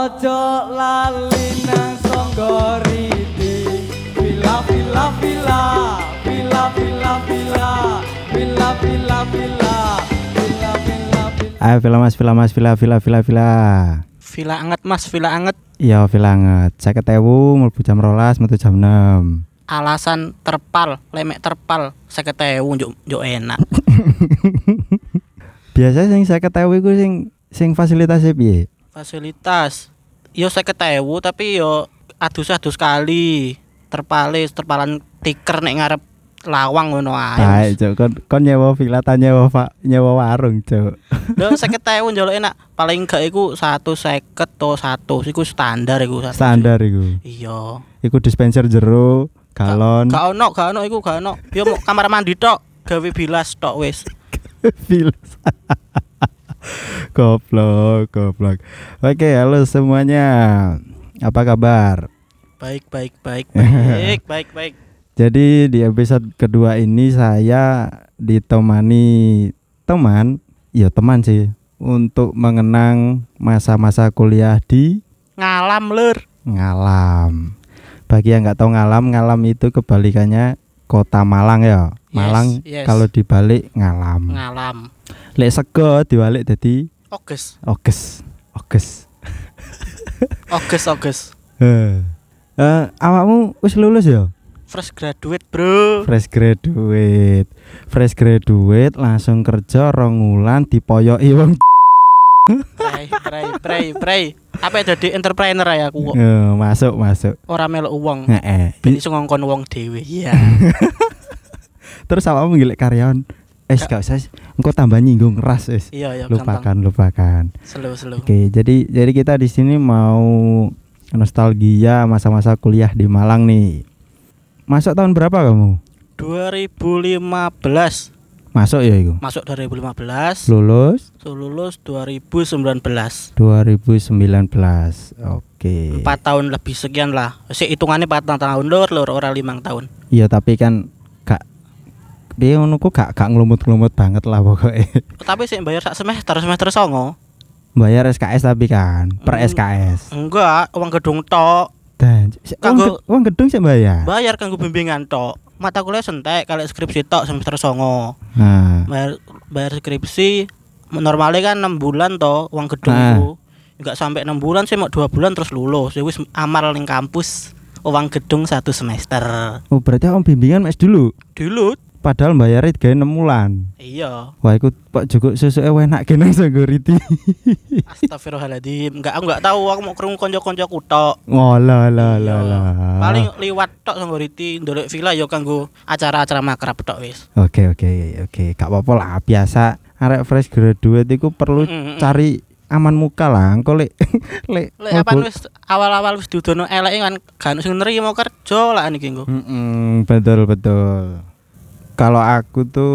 Ojo lali nang songgoriti Villa villa villa Villa villa villa Villa villa villa Villa villa villa Ayo villa mas villa mas villa villa villa villa Villa anget mas villa anget Iya villa anget Saya ketewu mulai jam rolas metu jam 6 alasan terpal lemek terpal saya ketewu juk enak Biasanya yang saya ketewu itu sing sing fasilitasnya Fasilitas, yo saya ketemu tapi yo adus-adus kali. Terpalis, terpalan tiker nek ngarep lawang ngono ae. Baik, Cuk. Kon kon nyewa villa ta nyewa fa, nyewa warung, Cuk. Lho saya ketemu njaluk enak. Paling gak iku 150 to 100 iku standar iku. 100. Standar iku. Iya. Iku dispenser jero, galon, Gak ono, gak ono iku gak ono. Yo kamar mandi tok, gawe bilas tok wis. Villa. goblok, goblok. Oke, halo semuanya. Apa kabar? Baik, baik, baik, baik, baik, baik. Jadi di episode kedua ini saya ditemani teman, ya teman sih, untuk mengenang masa-masa kuliah di Ngalam lur. Ngalam. Bagi yang nggak tahu Ngalam, Ngalam itu kebalikannya Kota Malang ya. Yes, Malang yes. kalau dibalik Ngalam. Ngalam. Lek sego dibalik jadi Oges, Oges. Oges. oges, oges. Eh, Eh, awakmu wis lulus ya? Fresh graduate, Bro. Fresh graduate. Fresh graduate langsung kerja rong wulan dipoyoki wong. Pray, pray, pray, pray. Apa jadi entrepreneur ya aku kok. Eh, masuk masuk. Ora melok uang. Heeh. Ben iso ngongkon wong dhewe. Iya. Terus awakmu ngilik karyawan. Eh, gak usah. Engko tambah nyinggung ras wis. Iya, ya Lupakan, gampang. lupakan. Slow, slow. Oke, jadi jadi kita di sini mau nostalgia masa-masa kuliah di Malang nih. Masuk tahun berapa kamu? 2015. Masuk ya itu. Masuk 2015. Lulus Lulus 2019. 2019. Oke. Empat tahun lebih sekian lah. Si hitungannya 4 tahun lur, lur ora limang tahun. Iya, tapi kan dia ngono ku gak gak ngelumut-ngelumut banget lah pokoknya. Tapi sih bayar sak semester semester songo. Bayar SKS tapi kan, per Hmm. SKS. Enggak, uang gedung tok. Dan Kanggo- uang gedung sih bayar. Bayar kanggo bimbingan tok. Mata kuliah sentek kalau skripsi tok semester songo. Nah, Bayar bayar skripsi normalnya kan 6 bulan toh uang gedung Ah. itu. Enggak sampai 6 bulan sih mau 2 bulan terus lulus. Ya wis amal ning kampus uang gedung satu semester. oh berarti om bimbingan mes dulu. Dulu Padahal bayarnya gawe 6 bulan. iya. Wah, ikut Pak Joko susu enak kena security. Astagfirullahaladzim. Enggak aku enggak tahu aku mau krungu kanca-kancaku tok. Oh lah lah Iya. lah lah. Paling liwat tok Sanggoriti ndelok villa ya kanggo acara-acara makrab tok wis. Oke oke oke, gak apa-apa lah biasa. Arek fresh graduate itu perlu Mm, mm, mm. cari aman muka lah. Engko lek lek Lek apa wis awal-awal wis diudono elek kan gak ono sing nerima kerja lah niki engko. Mm-mm, betul betul. Kalau aku tuh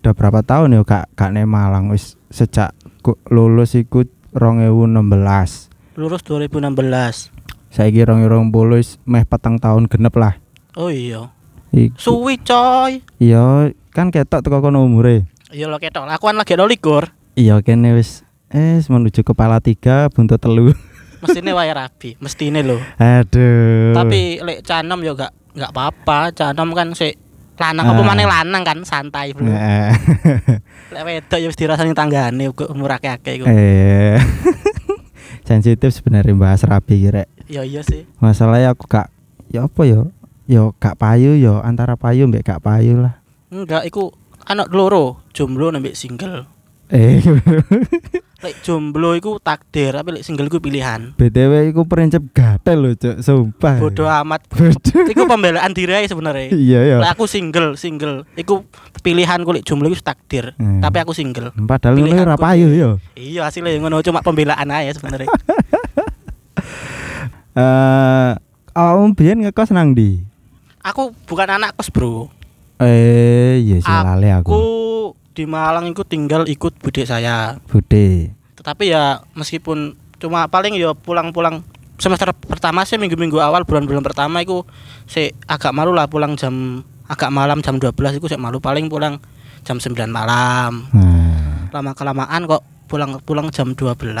udah berapa tahun ya kak kak nek Malang wis sejak ku- lulus ikut 2016. Lulus 2016. Saiki 2020 wis meh petang tahun genep lah. Oh iya. Iku, Suwi coy. iya kan ketok teko kono umure. Iya lo ketok. Aku kan lagi ada likur. Iya kene wis eh menuju kepala tiga buntut telu. Mestine wae rabi, mestine lho. Aduh. Tapi lek canom ya gak gak apa-apa. Canom kan sik lanang apa Ah. maneh lanang kan santai bro. Heeh. Lek wedok ya wis dirasani tanggane kok umur akeh-akeh iku. eh sensitif sebenarnya bahas rabi kira. Iya iya sih. Masalahnya aku gak ya apa ya? Yo gak payu yo antara payu mbek gak payu lah. Enggak, iku anak loro, jomblo nambah single. Eh Lek jomblo iku takdir, tapi lek single iku pilihan. BTW iku prinsip gatel lho, Cuk. Sumpah. Bodoh amat. Bodoh. Iku pembelaan diri sebenarnya. Iya ya. Lek aku single, single. Iku pilihanku lek jomblo iku takdir. Hmm. Tapi aku single. Padahal ngono Pilihanku ora payu yo. Iya hasilnya ngono cuma pembelaan aja sebenarnya. Eh awakmu biyen ngekos nang ndi? aku bukan anak kos bro. Eh, iya sih lali Aku aku. Di Malang itu tinggal ikut bude saya. Bude. Tetapi ya meskipun cuma paling ya pulang-pulang semester pertama sih minggu-minggu awal bulan-bulan pertama itu si agak malu lah pulang jam agak malam jam 12 itu saya malu paling pulang jam 9 malam. Nah, Lama kelamaan kok pulang pulang jam 12.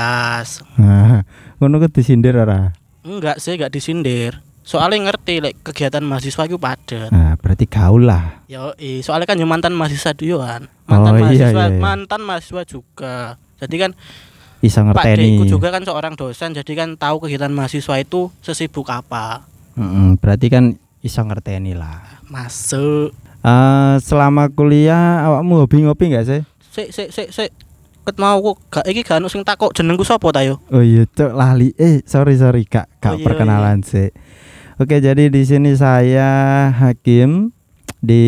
nah, ngono ku disindir ora? Enggak sih, enggak disindir. Soalnya ngerti lek kegiatan mahasiswa iku padet. Nah, berarti gaul lah. Yo, soalnya kan mantan mahasiswa dioan. Mantan Oh, iya, mahasiswa, iya, iya. mantan mahasiswa juga. Jadi kan Iso Pak ngerteni. Deku juga kan seorang dosen, jadi kan tahu kegiatan mahasiswa itu sesibuk apa. Mm-mm, berarti kan iso ngerteni lah. Masuk. Eh selama kuliah awakmu hobi ngopi gak sih? Sik sik sik sik. Ket mau kok gak iki gak ono sing takok jenengku sapa ta yo? Oh iya, cok lali. Eh, sorry sorry Kak, Kak Oh, iya, perkenalan sih. Oke, jadi di sini saya Hakim di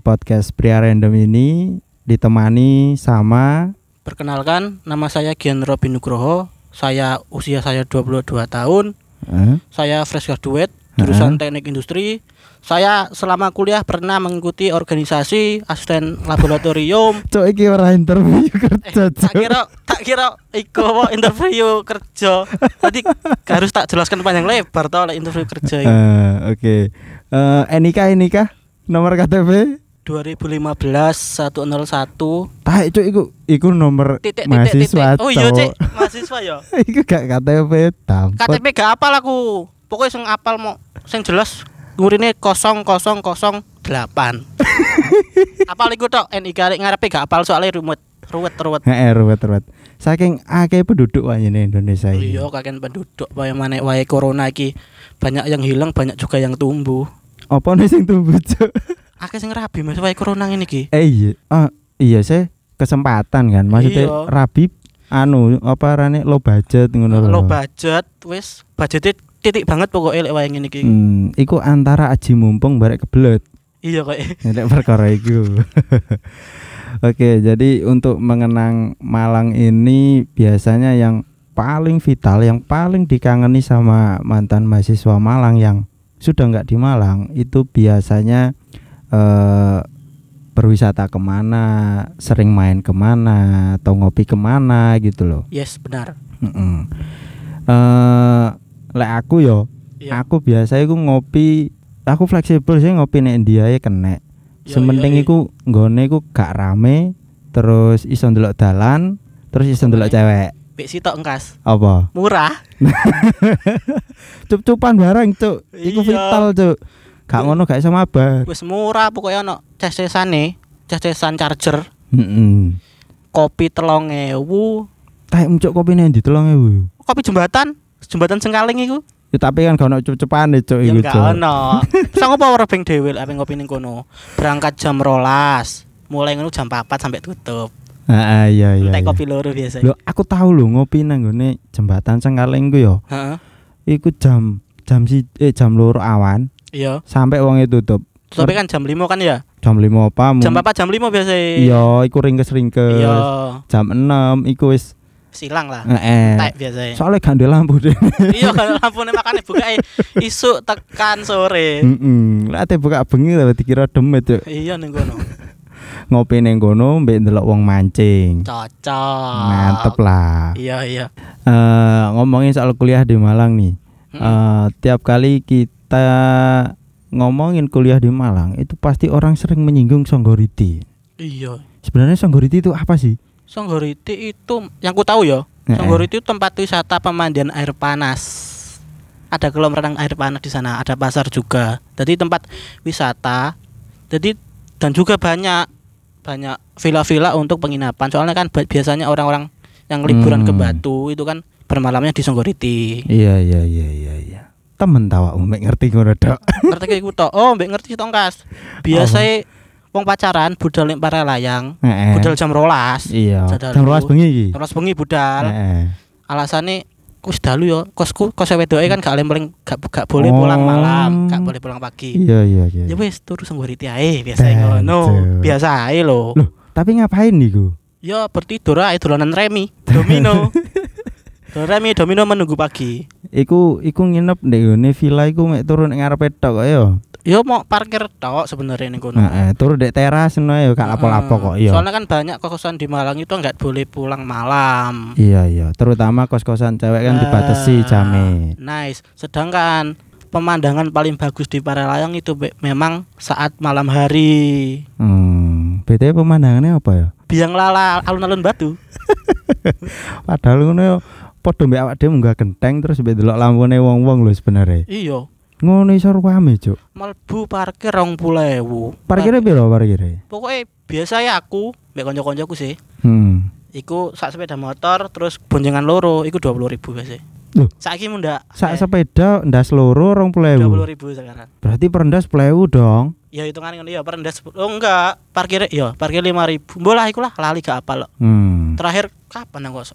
podcast Pria Random ini ditemani sama Perkenalkan, nama saya Gian Robin Nugroho. Saya usia saya 22 tahun. eh, Saya fresh graduate jurusan Teknik Industri. Saya selama kuliah pernah mengikuti organisasi asisten laboratorium. Cok iki ora interview kerja, Eh, tak kira tak kira iku interview kerja. Tadi harus tak jelaskan panjang lebar tau lek interview kerja Eh, itu. oke. Eh, Enika Enika nomor KTP? 2015 101 Tahu cok iku iku nomor titik titik mahasiswa. titik. Oh iya. Cek, mahasiswa ya. iku gak KTP tampot. KTP gak apal aku. Pokoknya sing apal mau sing jelas ngurine 0008. apal iku tok NIK arek ngarepe gak apal soalnya ruwet. Ruwet ruwet. Heeh, ruwet ruwet. Saking akeh penduduk wae Indonesia ini. Iya kakek penduduk wae mana wae corona iki banyak yang hilang banyak juga yang tumbuh. Apa nih sing tumbuh, Cok? Akeh sing rabi Mas wae corona ini iki. Eh iya, ah, iya sih kesempatan kan. Maksudnya Iya. rabi anu apa rane lo budget ngono lho. Lo budget wis budgetnya titik banget pokoknya lek wae ngene iki. Hmm, iku antara aji mumpung barek kebelet. Iya kayak Nek perkara iku. Oke, jadi untuk mengenang Malang ini biasanya yang paling vital, yang paling dikangeni sama mantan mahasiswa Malang yang sudah nggak di Malang itu biasanya eh, berwisata ke mana, sering main ke mana, atau ngopi ke mana gitu loh. yes benar. Mm-mm. Eh, lek aku yo, Iya. aku biasa iku ngopi, aku fleksibel sih ngopi nek India ya kena. Sementing iku nggone iku gak rame, terus iso ndelok dalan, terus iso ndelok cewek. Bik sitok engkas. Apa? Murah. Cup-cupan barang, Cuk. Iku Iya. vital, Cuk. Gak ngono gak iso mabah. Wis murah pokoknya ono ces-cesane, ces-cesan charger, Heeh. kopi telong ewu, Tak muncul kopi nek ndi 3000. kopi jembatan, jembatan Sengkaling iku. Ya tapi kan gak ono cup-cupane, Cuk Ya iku, enggak Cuk. ono. Sang apa ora beng dhewe lek ngopi ning kono. Berangkat jam rolas, mulai ngono jam 4 sampai tutup. Heeh, iya iya. Entek iya. kopi loro biasa. Lho, aku tahu lho ngopi nang jembatan Sengkaleng ku yo. Heeh. Iku jam jam si eh jam loro awan Iya. sampai wonge tutup. Tapi kan jam 5 kan ya. Jam 5 apa? Jam 4 jam 5 biasa. Iya, iku ringkes-ringkes. Iya. Jam 6 iku wis Silang lah. heeh. Entek biasa. Soalnya gak ada lampu deh. Iya kan lampune makane buka isuk tekan sore. Heeh. Lah ate buka bengi tapi dikira demet, Cuk. Iya ning kono. Ngopi ning kono mbek ndelok wong mancing. Cocok. Mantep lah. Iya iya. Eh ngomongin soal kuliah di Malang nih. Mm. Eh tiap kali kita ngomongin kuliah di Malang itu pasti orang sering menyinggung Songgoriti. Iya. Sebenarnya Songgoriti itu apa sih? Songgoriti itu yang ku tahu ya. Heeh. Songgoriti itu tempat wisata pemandian air panas. Ada kolam renang air panas di sana, ada pasar juga. Jadi tempat wisata. Jadi dan juga banyak banyak villa-villa untuk penginapan. Soalnya kan biasanya orang-orang yang liburan ke Hmm. Batu itu kan bermalamnya di Songgoriti. Iya iya iya iya iya. Temen tawa mek ngerti ngono dok. ngerti kayak gitu oh mbak ngerti tongkas biasa wong pacaran budal ning para layang Heeh. budal jam rolas Iya. Jam rolas bengi iki. rolas bengi budal Heeh. alasannya kus dalu yo kosku kos wedoke kan gak boleh paling gak, gak boleh pulang Oh. malam gak boleh pulang pagi Iya iya iya. ya wis turu senggoriti ae biasa ngono biasa ae lho Loh, tapi ngapain niku? ya bertidur ae dolanan remi domino remi domino menunggu pagi Iku iku nginep ndek ngene villa iku mek turun ning ngarepe tok kok ya. yo mau parkir tok sebenarnya ning kono Heeh, turun ndek teras ngono ya gak lapo-lapo kok iya. Soalnya kan banyak kosan di Malang itu nggak boleh pulang malam. Iya iya, terutama kos-kosan cewek kan dibatasi Ah, jame. Nice. Sedangkan pemandangan paling bagus di Paralayang itu be- memang saat malam hari. Hmm, BTW pemandangannya apa ya? Biang lala alun-alun batu. Padahal ngono padha mbek awak dhewe munggah genteng terus mbek delok lampune wong-wong lho sebenarnya. Iya. Ngono iso rame, Cuk. Melbu parkir 20.000. Parkirnya piro parkirnya? Pokoknya biasa ya aku, mbek kanca-kancaku sih. Hmm. Iku sak sepeda motor terus boncengan loro iku 20.000 biasa. Loh. Saiki mundak. Sak Eh, sepeda ndas loro 20.000. 20.000 sekarang. Berarti perendah 10.000 dong. Ya hitungan ngono ya perendah sepuluh. Oh enggak, parkir ya parkir 5000. Bolah iku lah lali gak apa lo. Hmm. Terakhir kapan aku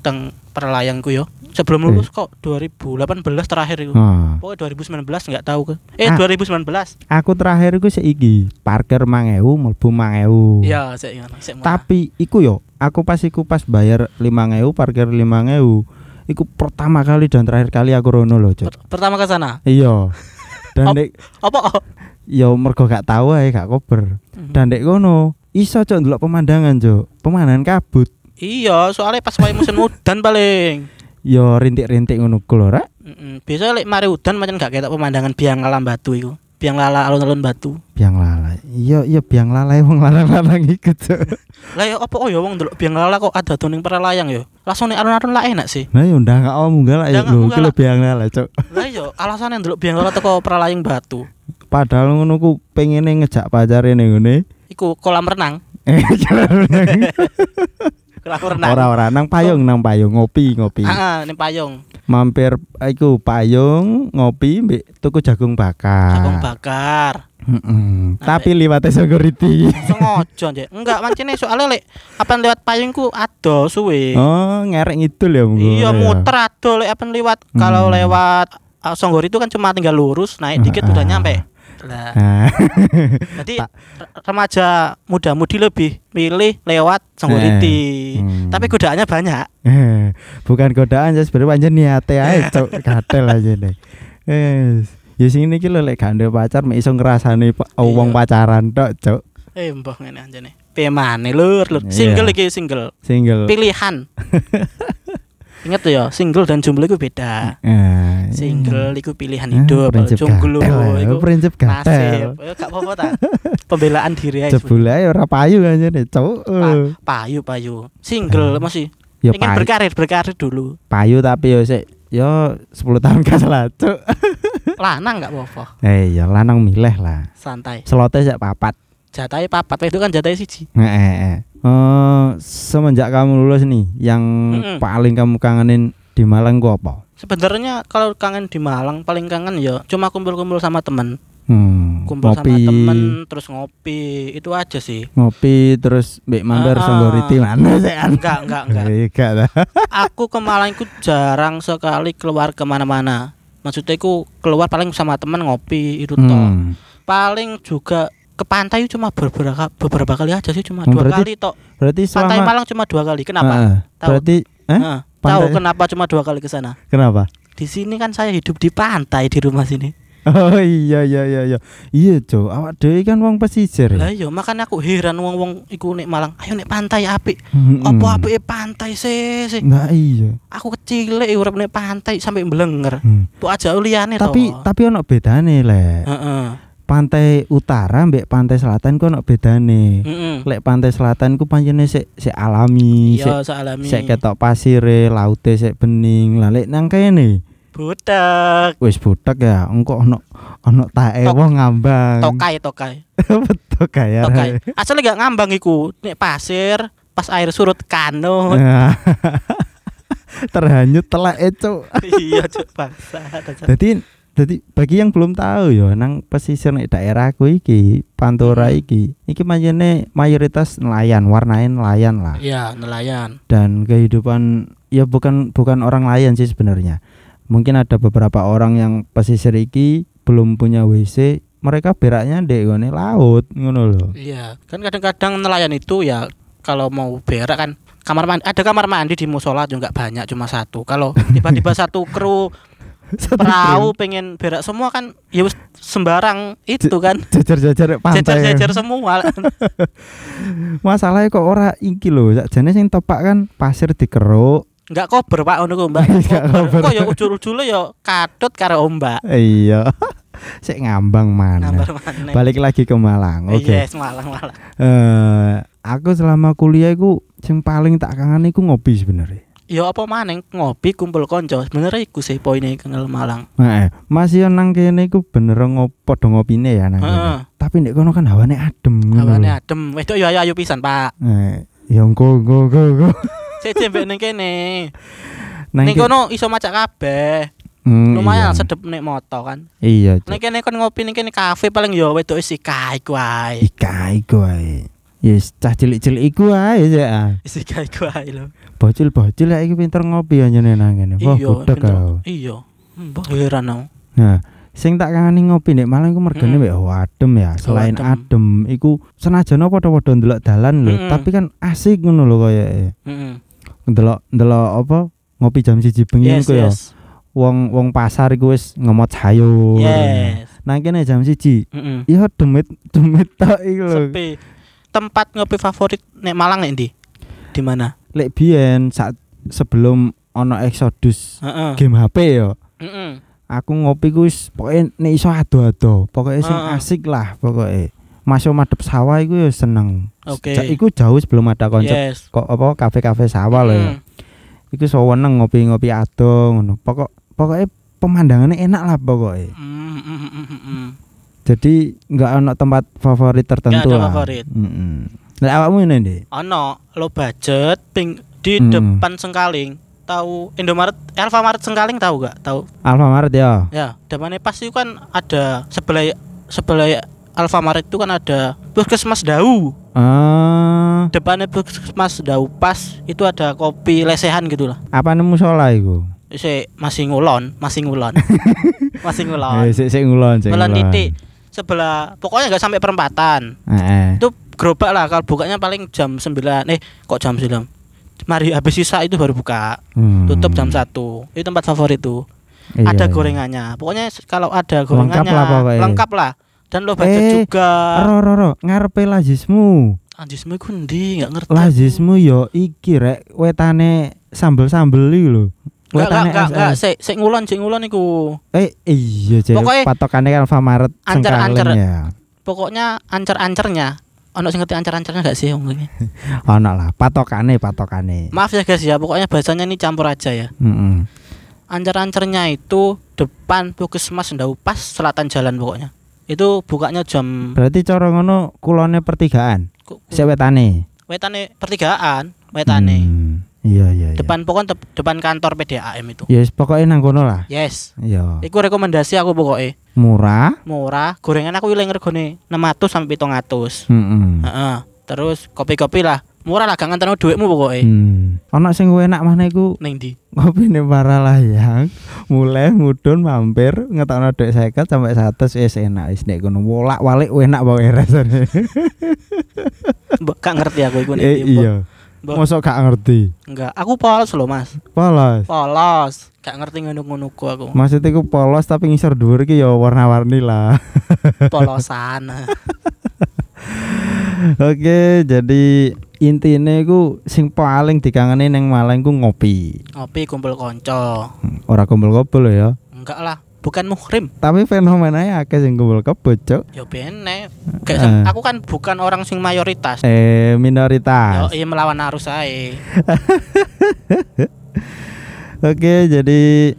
teng perlayangku yo. Sebelum lulus kok 2018 terakhir iku. Nah, Pokoknya 2019 enggak tahu ke. Eh Ah. 2019. aku terakhir iku seiki parkir 5000 mlebu 5000. Iya, sik ngono, sik murah. Tapi iku yo, aku pas iku pas bayar 5000 parkir 5000. Iku pertama kali dan terakhir kali aku rono loh. Per- pertama ke sana. Iya. Dan dek Apa? Oh. yo mergo gak tahu ae gak kober. Mhm. Dan dek kono iso cok ndelok pemandangan, Cuk. Pemandangan kabut. Iya, soalnya pas wae musim udan paling. Yo rintik-rintik ngono ku lho, Rek. Mm Biasa lek mari udan macam gak ketok pemandangan biang lala batu iku. Biang lala alun-alun batu. Biang lala. Iya, iya biang lala wong lanang-lanang iku, Cuk. Lah ya apa oh ya wong ndelok biang lala kok ada tuning perlayang ya. Langsung ning alun-alun lah enak sih. Nah, yo ndang gak omong galak ya Ndang gak lho, omong iki lho biang lala, Cuk. Lah iya alasannya ndelok biang lala teko perlayang batu. Padahal ngono ku pengene ngejak pacare ning ngene. Iku kolam renang. Eh, jalan renang. Renang. Ora-ora nang payung, nang payung ngopi, ngopi. Ah, ning payung. Mampir iku payung, ngopi mbek tuku jagung bakar. Jagung bakar. Heeh. Tapi liwate security. Sengaja nje. Enggak mancene soalnya lek apa lewat payungku ado suwe. Oh, ngerek ngidul ya, Munggo. Iya Ya. muter ado lek apa lewat kalau Hmm. lewat Songgor itu kan cuma tinggal lurus naik dikit Ah. udah nyampe. Lah, Nah, jadi remaja muda-mudi lebih milih lewat Songgoriti. Hmm. Tapi godaannya banyak. eh, bukan godaan ya sebenarnya niate ae, Cuk. Gatel aja deh. Wes. Ya sing iki lho lek gak ndek pacar mek iso ngrasani pa- Iya. wong pacaran tok, Cuk. Eh mbah ngene anjene. Piye maneh lur, lur. Iya. Single iki single. Single. Pilihan. Ingat tuh ya, single dan jomblo itu beda. Eh, Single itu pilihan eh, hidup, prinsip jomblo ya, itu prinsip gatel. nasib. Ya gak apa-apa ta. Pembelaan diri aja. Jebule ae ora payu aja deh, Cuk. Eh. Payu payu. Single masih Ya ingin payu, berkarir, berkarir dulu. payu tapi yo sik yo 10 tahun kas lah, Cuk. Lanang gak apa-apa. Eh ya lanang milih lah. Santai. Slote sik papat. Jatai papat itu kan jatai siji. Eh, Eh, semenjak kamu lulus nih, yang Mm-mm. paling kamu kangenin di Malang gua apa? Sebenarnya kalau kangen di Malang paling kangen ya cuma kumpul-kumpul sama temen Hmm, Kumpul sama ngopi, temen terus ngopi itu aja sih. ngopi terus mbek mampir Ah, ah. Songgoriti mana sih? Enggak, enggak, enggak. Enggak. Aku ke Malang itu jarang sekali keluar ke mana-mana. Maksudnya aku keluar paling sama temen ngopi itu toh. Hmm. Paling juga ke pantai cuma beberapa beberapa kali aja sih cuma Oh, dua berarti kali toh. Berarti Pantai selama Malang cuma dua kali. Kenapa? Ah. Tahu. Berarti eh? Heeh. tahu Pantai- kenapa cuma dua kali ke sana? kenapa? Di sini kan saya hidup di pantai di rumah sini. Oh iya iya iya iya. Iya, Cuk. Awak dhewe kan wong pesisir. Lah ya? iya, makanya aku heran wong-wong iku nek Malang, ayo nek pantai apik. Mm-mm. Apa apike pantai sih sih. Nah iya. Aku kecil lek urip nek pantai sampai mblenger. Hmm. Tuh aja liyane to. Tapi tapi ono bedane le. Heeh. Pantai utara mbek pantai selatan ku ono bedane. Heeh. Lek pantai selatan ku pancene sik sik alami, sik Iya, salami. sik ketok pasire, laute sik bening. Lah lek nang kene Budak. wis butek ya, engko ono ono tae wong ngambang. Tokai, tokai. Betul kaya. Tokai. Asale gak ngambang iku. Nek pasir pas air surut kano. Terhanyut telak itu. iya, cuk bangsa. Jadi jadi bagi yang belum tahu ya nang pesisir nek daerahku iki, Pantura Hmm. iki, iki manjene mayoritas nelayan, warnain nelayan lah. Iya, nelayan. Dan kehidupan ya bukan bukan orang nelayan sih sebenarnya. Mungkin ada beberapa orang yang pesisir iki belum punya WC, mereka beraknya di ngone laut ngono loh. Iya, kan kadang-kadang nelayan itu ya kalau mau berak kan kamar mandi ada kamar mandi di musola juga banyak cuma satu. Kalau tiba-tiba satu kru perahu pengen berak semua kan ya sembarang itu kan Jajar-jajar pantai. jajar-jajar semua. Masalahnya kok ora iki lho, sakjane sing tepak kan pasir dikeruk. Enggak kober Pak ngono ku, Mbak. Nggak kober. Kok ya ujul-ujule ya kadut karo ombak. Iya. Sik ngambang mana. Balik lagi ke Malang. Oke. Yes, malang malang. Eh, aku selama kuliah iku sing paling tak kangen iku ngopi sebenarnya. Ya apa maneng ngopi kumpul konco. Sebenarnya iku sih poinnya kenal Malang. Heeh, masih yo nang kene iku bener ngopo padha ngopine ya nang. Heeh. Tapi nek kono kan hawane adem. Hawane adem. Wedok ya ayu pisan, Pak. Eh, ya engko engko engko. engko. Sik jembek ning kene. Nang Ning kono iso macak kabeh. Hmm, Lumayan iya. sedep nek moto kan. Iya. Nek kene kon ngopi ning kene kafe paling ya wedok isi kae ku ae. Ika iku ae. Yes, cah cilik-cilik iku ae ya. Isi kae ku ae lho. Bocil-bocil ya iki pinter ngopi anjene nang kene. Wah, Iya, gudeg pinter. kau. Iya. Mbah heran aku. Nah, sing tak kangeni ngopi nek Malang iku mergane Mm. mek oh, adem ya. Selain adem. adem, iku senajan padha-padha ndelok dalan lho, Mm-mm. tapi kan asik ngono lho koyoke. Heeh. Ndelok ndelok apa ngopi jam siji bengi Yes, iku ya. yes. Wong wong pasar iku wis ngemot sayur. Yes. Nang kene jam siji, Heeh. ya demit demit tok iku lho. Sepi. Tempat ngopi favorit nek Malang nek ndi? Di mana? Lek biyen saat sebelum ono Exodus Heeh. game HP ya. Heeh. Aku ngopi ku wis pokoke nek iso ado-ado, pokoke sing Heeh. asik lah pokoke. Masuk madep sawah iku ya seneng. Oke. Ja- Iku jauh sebelum ada konsep Yes. kok apa kafe-kafe sawah lho ya. Mm. Iku seneng ngopi-ngopi ado ngono. Pokok pokoke pemandangannya enak lah pokoke. Mm, mm, mm, mm, mm. Jadi nggak ono tempat favorit tertentu ada lah. favorit. Heeh. Lah awakmu ini Ndek? Ono low budget ping di Hmm. depan Sengkaling. Tahu Indomaret, Alfamaret Sengkaling tahu gak? Tahu. Alfamaret ya. Ya, depannya pas itu kan ada sebelah sebelah Alfamaret itu kan ada Puskesmas Dau. Ah, Depannya Puskesmas Dau pas itu ada kopi lesehan gitu lah. apa nemu musola iku? Si masih ngulon, masih ngulon. masih ngulon. Eh, sik sik ngulon, sik Ngulon titik sebelah pokoknya nggak sampai perempatan. Heeh. Itu gerobak lah kalau bukanya paling jam 9. Eh, kok jam 9? Mari habis sisa itu baru buka. Hmm. Tutup jam 1. Itu tempat favorit tuh. Iya, ada iya. gorengannya. Pokoknya kalau ada Lengkap gorengannya lah pokoknya. lengkap lah. Dan lo budget Eh, juga. Ro ro ro, ngarepe lazismu. Anjismu iku ndi enggak ngerti. Lazismu yo iki rek wetane sambel-sambel iki lho. Enggak enggak, enggak. SS. Sik sik ngulon sik ngulon iku. Eh iya Cek. Pokoknya patokannya kan Alfamaret ancer-ancer. Sengkaling ya. Pokoknya ancer-ancernya. Ono sing ngerti ancer-ancernya enggak sih wong ini? Ono lah, patokane patokane. Maaf ya guys ya, pokoknya bahasanya ini campur aja ya. Heeh. Ancer-ancernya itu depan Puskesmas Ndau pas selatan jalan pokoknya. Itu bukanya jam Berarti cara ngono kulone pertigaan. Sik wetane. wetane pertigaan, wetane. Hmm, Iya iya iya. Depan pokoknya tep- depan kantor PDAM itu. Yes, pokoknya nang kono lah. Yes. Iya. Iku rekomendasi aku pokoknya Murah. murah. Gorengan aku wilayah regane 600 sampai 700. Heeh. Heeh. Terus kopi-kopi lah. Murah lah gak nganterno dhuwitmu pokoknya. Hmm. Ono sing enak mana iku Ning ndi? ngopi nih para layang mulai mudun mampir ngetokno duit seket sampai satu wis enak wis nek kono wolak walik enak bae rasane gak ngerti aku iku ning eh iya. Mosok gak ngerti Enggak, aku polos loh, Mas. polos Polos. Gak ngerti ngono-ngono ku aku. maksudnya iku polos tapi ngisor dhuwur iki ya warna-warni lah Polosan. oke jadi intinya iku sing paling dikangeni neng Malang ku ngopi Ngopi kumpul konco. ora kumpul-kumpul ya Enggak lah, bukan muhrim. tapi fenomenanya akeh sing kumpul kebo cuk Ya bene. Eh. aku kan bukan orang sing mayoritas. eh Yo minoritas iya melawan arus ae. Oke, jadi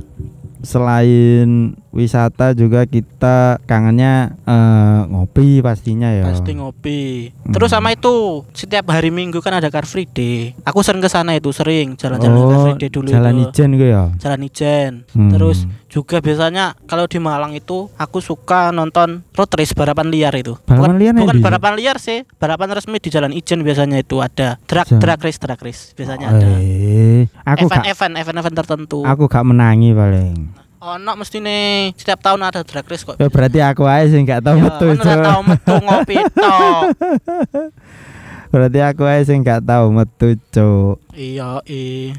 selain wisata juga kita kangennya eh, ngopi pastinya ya. Pasti ngopi. Terus sama itu setiap hari Minggu kan ada Car Free Day. Aku sering ke sana itu sering jalan-jalan Car Oh, Free Day dulu Jalan itu. ijen gue ya. Jalan Ijen. Hmm. Terus juga biasanya kalau di Malang itu aku suka nonton road race balapan liar itu. Balapan bukan, liar bukan balapan liar sih, balapan resmi di Jalan Ijen biasanya itu ada. Drag Jalan- drag race drag race biasanya ada. Eh, aku gak Event-event event-event tertentu. aku gak menangi paling. Ono mesti nih setiap tahun ada drag race kok. Ya berarti aku aja sih gak tahu Ya, metu. kan ora Cuk. tau metu ngopi tok. Berarti aku aja sih gak tahu metu, Cuk. Iya, iya.